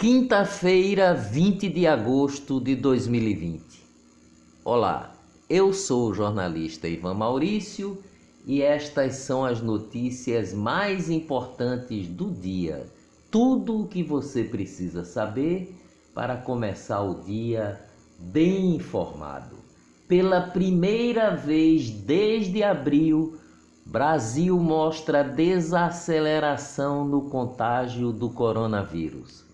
Quinta-feira, 20 de agosto de 2020. Olá, eu sou o jornalista Ivan Maurício e estas são as notícias mais importantes do dia. Tudo o que você precisa saber para começar o dia bem informado. Pela primeira vez desde abril, Brasil mostra desaceleração no contágio do coronavírus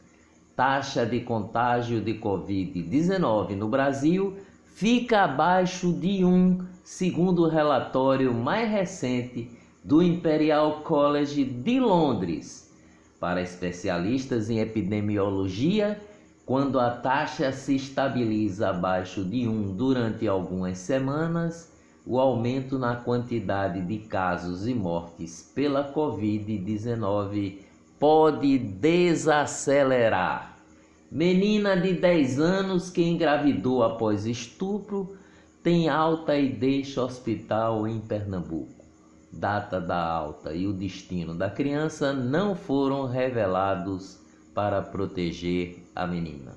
taxa de contágio de Covid-19 no Brasil fica abaixo de 1, segundo o relatório mais recente do Imperial College de Londres. Para especialistas em epidemiologia, quando a taxa se estabiliza abaixo de 1 durante algumas semanas, o aumento na quantidade de casos e mortes pela Covid-19 pode desacelerar. Menina de 10 anos que engravidou após estupro tem alta e deixa hospital em Pernambuco. Data da alta e o destino da criança não foram revelados para proteger a menina.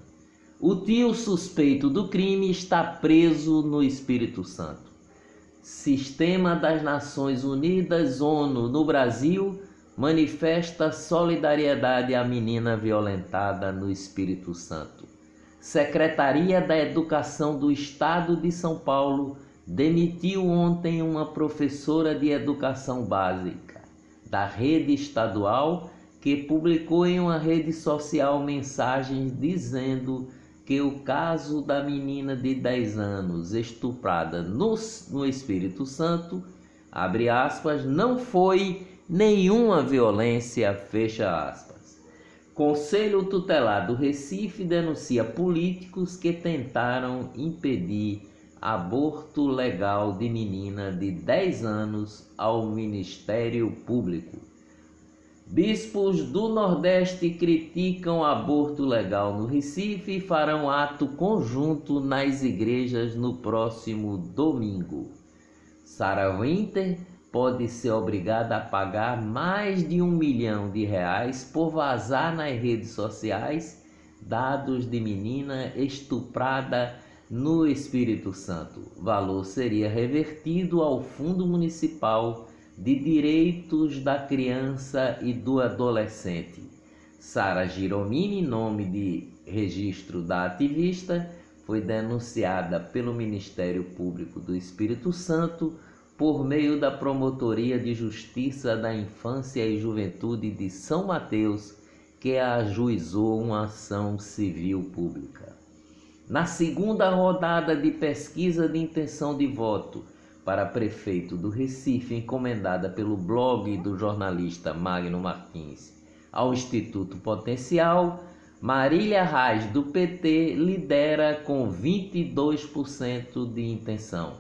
O tio suspeito do crime está preso no Espírito Santo. Sistema das Nações Unidas, ONU, no Brasil manifesta solidariedade à menina violentada no Espírito Santo. Secretaria da Educação do Estado de São Paulo demitiu ontem uma professora de educação básica da rede estadual que publicou em uma rede social mensagens dizendo que o caso da menina de 10 anos estuprada no, no Espírito Santo, abre aspas, não foi nenhuma violência, fecha aspas. Conselho Tutelar do Recife denuncia políticos que tentaram impedir aborto legal de menina de 10 anos ao Ministério Público. Bispos do Nordeste criticam aborto legal no Recife e farão ato conjunto nas igrejas no próximo domingo. Sarah Winter pode ser obrigada a pagar mais de um milhão de reais por vazar nas redes sociais dados de menina estuprada no Espírito Santo. O valor seria revertido ao Fundo Municipal de Direitos da Criança e do Adolescente. Sara Giromini, nome de registro da ativista, foi denunciada pelo Ministério Público do Espírito Santo por meio da Promotoria de Justiça da Infância e Juventude de São Mateus, que ajuizou uma ação civil pública. Na segunda rodada de pesquisa de intenção de voto para prefeito do Recife, encomendada pelo blog do jornalista Magno Martins ao Instituto Potencial, Marília Reis, do PT, lidera com 22% de intenção,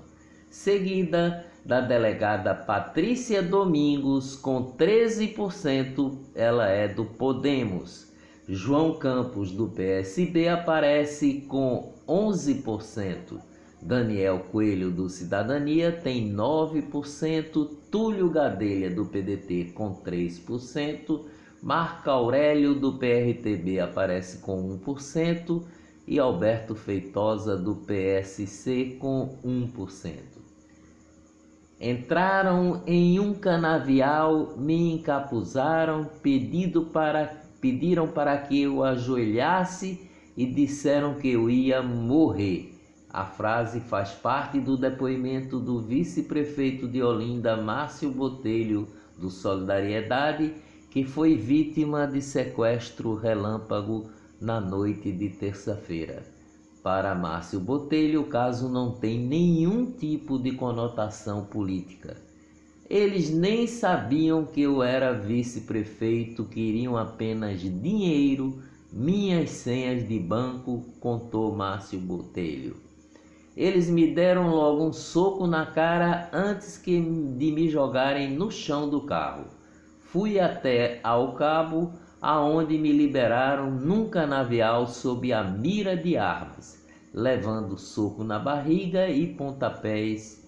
seguida da delegada Patrícia Domingos, com 13%, ela é do Podemos. João Campos, do PSB, aparece com 11%. Daniel Coelho, do Cidadania, tem 9%. Túlio Gadelha, do PDT, com 3%. Marco Aurélio, do PRTB, aparece com 1%. E Alberto Feitosa, do PSC, com 1. Entraram em um canavial, me encapuzaram, pedido para, pediram para que eu ajoelhasse e disseram que eu ia morrer. A frase faz parte do depoimento do vice-prefeito de Olinda, Márcio Botelho, do Solidariedade, que foi vítima de sequestro relâmpago na noite de terça-feira. Para Márcio Botelho, o caso não tem nenhum tipo de conotação política. Eles nem sabiam que eu era vice-prefeito, queriam apenas dinheiro, minhas senhas de banco, contou Márcio Botelho. Eles me deram logo um soco na cara antes que de me jogarem no chão do carro. Fui até ao cabo, aonde me liberaram num canavial sob a mira de armas, levando soco na barriga e pontapés,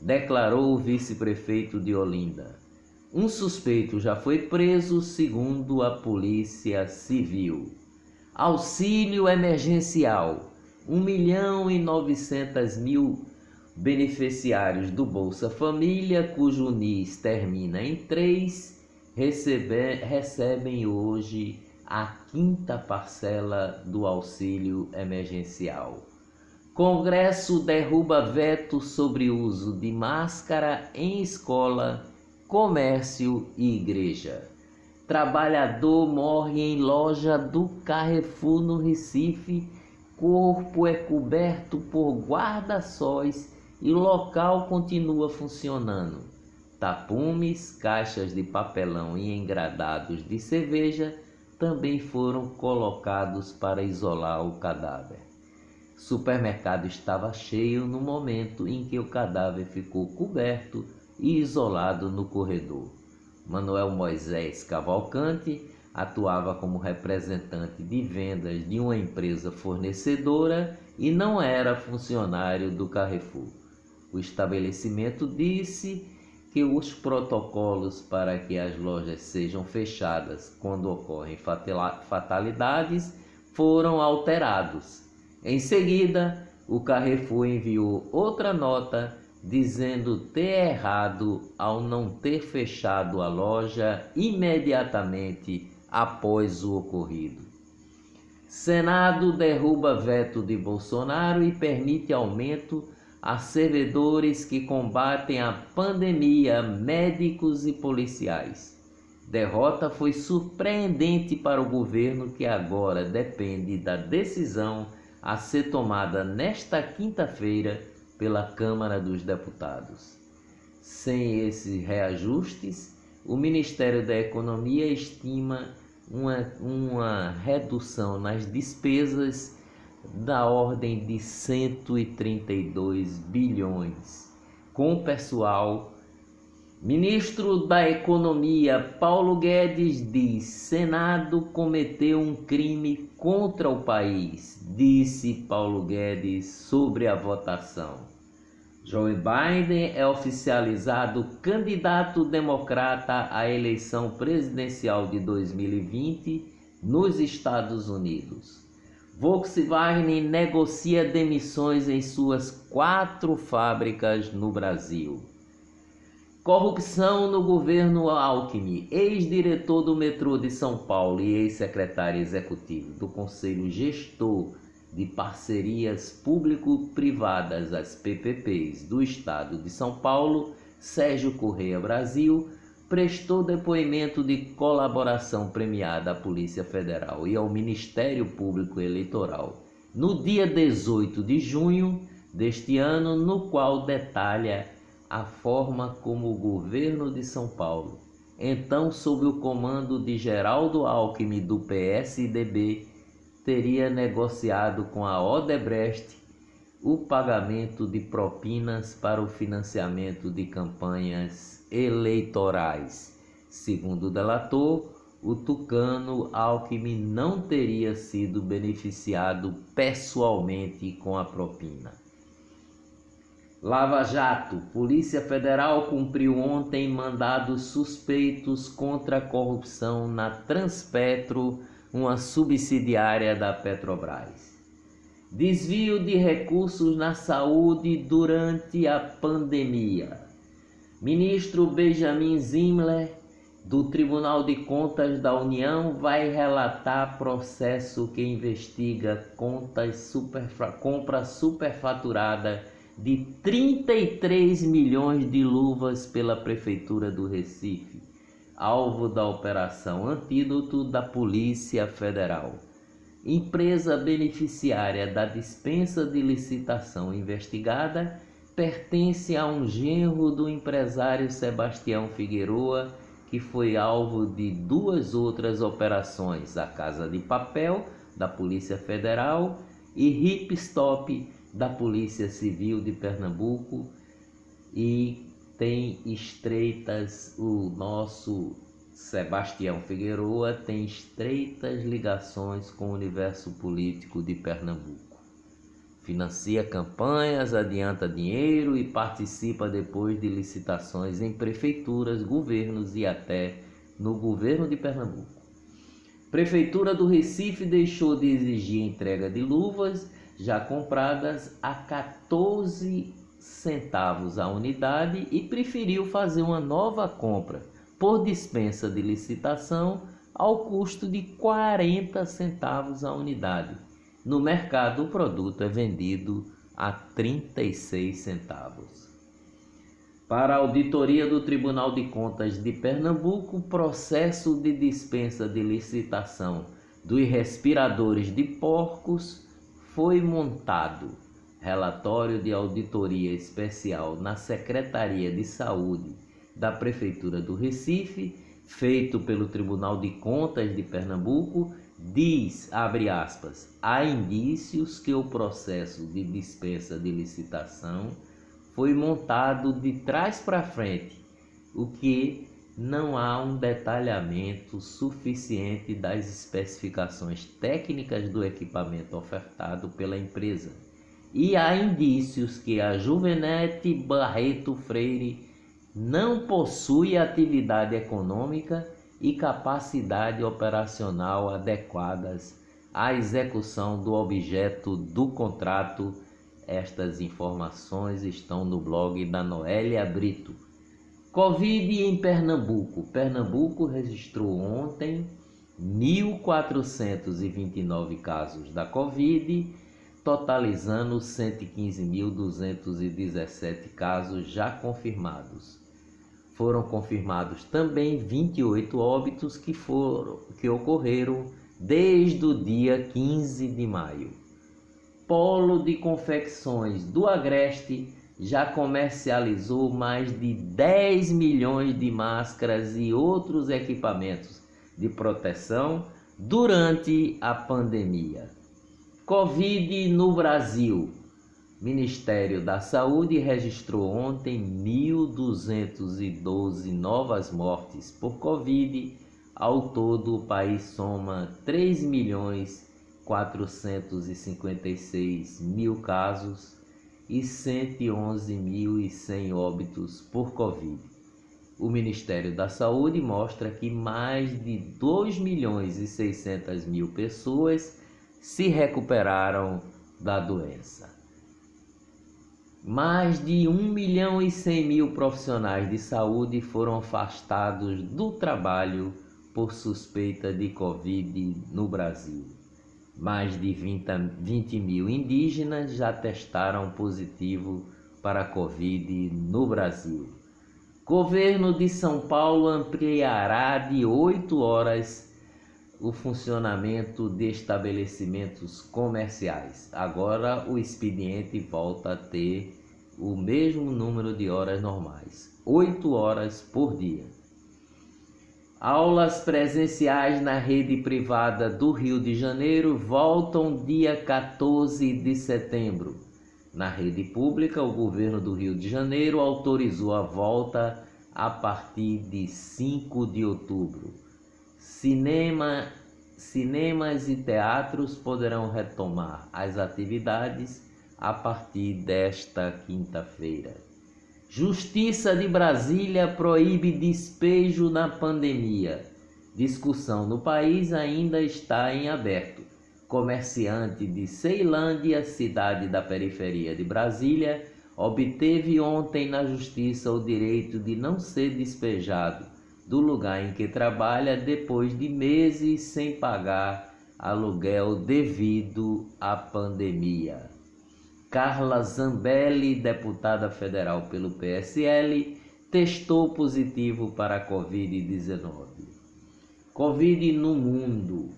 declarou o vice-prefeito de Olinda. Um suspeito já foi preso, segundo a Polícia Civil. Auxílio emergencial: 1 milhão e 900 mil beneficiários do Bolsa Família, cujo NIS termina em 3, recebe, recebem hoje a quinta parcela do auxílio emergencial. Congresso derruba veto sobre uso de máscara em escola, comércio e igreja. Trabalhador morre em loja do Carrefour no Recife. Corpo é coberto por guarda-sóis e local continua funcionando. Tapumes, caixas de papelão e engradados de cerveja também foram colocados para isolar o cadáver. Supermercado estava cheio no momento em que o cadáver ficou coberto e isolado no corredor. Manuel Moisés Cavalcante atuava como representante de vendas de uma empresa fornecedora e não era funcionário do Carrefour. O estabelecimento disse que os protocolos para que as lojas sejam fechadas quando ocorrem fatalidades foram alterados em seguida, o Carrefour enviou outra nota dizendo ter errado ao não ter fechado a loja imediatamente após o ocorrido. Senado derruba veto de Bolsonaro e permite aumento a servidores que combatem a pandemia, médicos e policiais. Derrota foi surpreendente para o governo que agora depende da decisão a ser tomada nesta quinta-feira pela Câmara dos Deputados. Sem esses reajustes, o Ministério da Economia estima uma, uma redução nas despesas da ordem de 132 bilhões, com pessoal Ministro da Economia Paulo Guedes diz: Senado cometeu um crime contra o país, disse Paulo Guedes sobre a votação. Joe Biden é oficializado candidato democrata à eleição presidencial de 2020 nos Estados Unidos. Volkswagen negocia demissões em suas quatro fábricas no Brasil. Corrupção no governo Alckmin, ex-diretor do metrô de São Paulo e ex-secretário executivo do Conselho Gestor de Parcerias Público-Privadas, as PPPs, do Estado de São Paulo, Sérgio Correia Brasil, prestou depoimento de colaboração premiada à Polícia Federal e ao Ministério Público Eleitoral no dia 18 de junho deste ano, no qual detalha a forma como o governo de São Paulo, então sob o comando de Geraldo Alckmin do PSDB, teria negociado com a Odebrecht o pagamento de propinas para o financiamento de campanhas eleitorais. Segundo o delator, o tucano Alckmin não teria sido beneficiado pessoalmente com a propina. Lava Jato. Polícia Federal cumpriu ontem mandados suspeitos contra a corrupção na Transpetro, uma subsidiária da Petrobras. Desvio de recursos na saúde durante a pandemia. Ministro Benjamin Zimler, do Tribunal de Contas da União, vai relatar processo que investiga contas super, compra superfaturada de 33 milhões de luvas pela Prefeitura do Recife, alvo da Operação Antídoto da Polícia Federal. Empresa beneficiária da dispensa de licitação investigada pertence a um genro do empresário Sebastião Figueroa, que foi alvo de duas outras operações: a Casa de Papel da Polícia Federal e Hip Stop da Polícia Civil de Pernambuco. E tem estreitas o nosso Sebastião Figueroa tem estreitas ligações com o universo político de Pernambuco. Financia campanhas, adianta dinheiro e participa depois de licitações em prefeituras, governos e até no governo de Pernambuco. Prefeitura do Recife deixou de exigir entrega de luvas já compradas a 14 centavos a unidade e preferiu fazer uma nova compra por dispensa de licitação ao custo de 40 centavos a unidade. No mercado, o produto é vendido a 36 centavos. Para a auditoria do Tribunal de Contas de Pernambuco, o processo de dispensa de licitação dos respiradores de porcos foi montado. Relatório de auditoria especial na Secretaria de Saúde da Prefeitura do Recife, feito pelo Tribunal de Contas de Pernambuco, diz, abre aspas, há indícios que o processo de dispensa de licitação foi montado de trás para frente, o que não há um detalhamento suficiente das especificações técnicas do equipamento ofertado pela empresa. E há indícios que a Juvenete Barreto Freire não possui atividade econômica e capacidade operacional adequadas à execução do objeto do contrato. Estas informações estão no blog da Noélia Brito. Covid em Pernambuco. Pernambuco registrou ontem 1.429 casos da Covid, totalizando 115.217 casos já confirmados foram confirmados também 28 óbitos que, foram, que ocorreram desde o dia 15 de maio. Polo de Confecções do Agreste já comercializou mais de 10 milhões de máscaras e outros equipamentos de proteção durante a pandemia. Covid no Brasil. Ministério da Saúde registrou ontem 1.212 novas mortes por Covid. Ao todo, o país soma 3 milhões 456 mil casos e 111.100 óbitos por Covid. O Ministério da Saúde mostra que mais de 2 milhões e 600 mil pessoas se recuperaram da doença. Mais de 1 milhão e 100 mil profissionais de saúde foram afastados do trabalho por suspeita de Covid no Brasil. Mais de 20, 20 mil indígenas já testaram positivo para Covid no Brasil. Governo de São Paulo ampliará de 8 horas o funcionamento de estabelecimentos comerciais. Agora o expediente volta a ter o mesmo número de horas normais, 8 horas por dia. Aulas presenciais na rede privada do Rio de Janeiro voltam dia 14 de setembro. Na rede pública, o governo do Rio de Janeiro autorizou a volta a partir de 5 de outubro. Cinema, cinemas e teatros poderão retomar as atividades a partir desta quinta-feira. Justiça de Brasília proíbe despejo na pandemia. Discussão no país ainda está em aberto. Comerciante de Ceilândia, cidade da periferia de Brasília, obteve ontem na justiça o direito de não ser despejado do lugar em que trabalha depois de meses sem pagar aluguel devido à pandemia. Carla Zambelli, deputada federal pelo PSL, testou positivo para a Covid-19. Covid no mundo.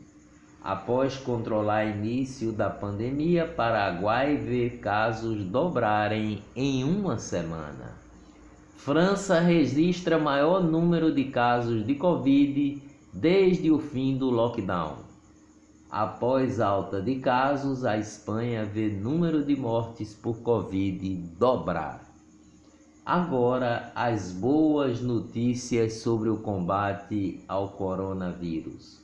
Após controlar início da pandemia, Paraguai vê casos dobrarem em uma semana. França registra maior número de casos de Covid desde o fim do lockdown. Após alta de casos, a Espanha vê número de mortes por Covid dobrar. Agora, as boas notícias sobre o combate ao coronavírus.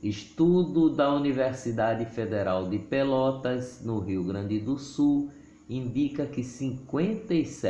Estudo da Universidade Federal de Pelotas, no Rio Grande do Sul, indica que 57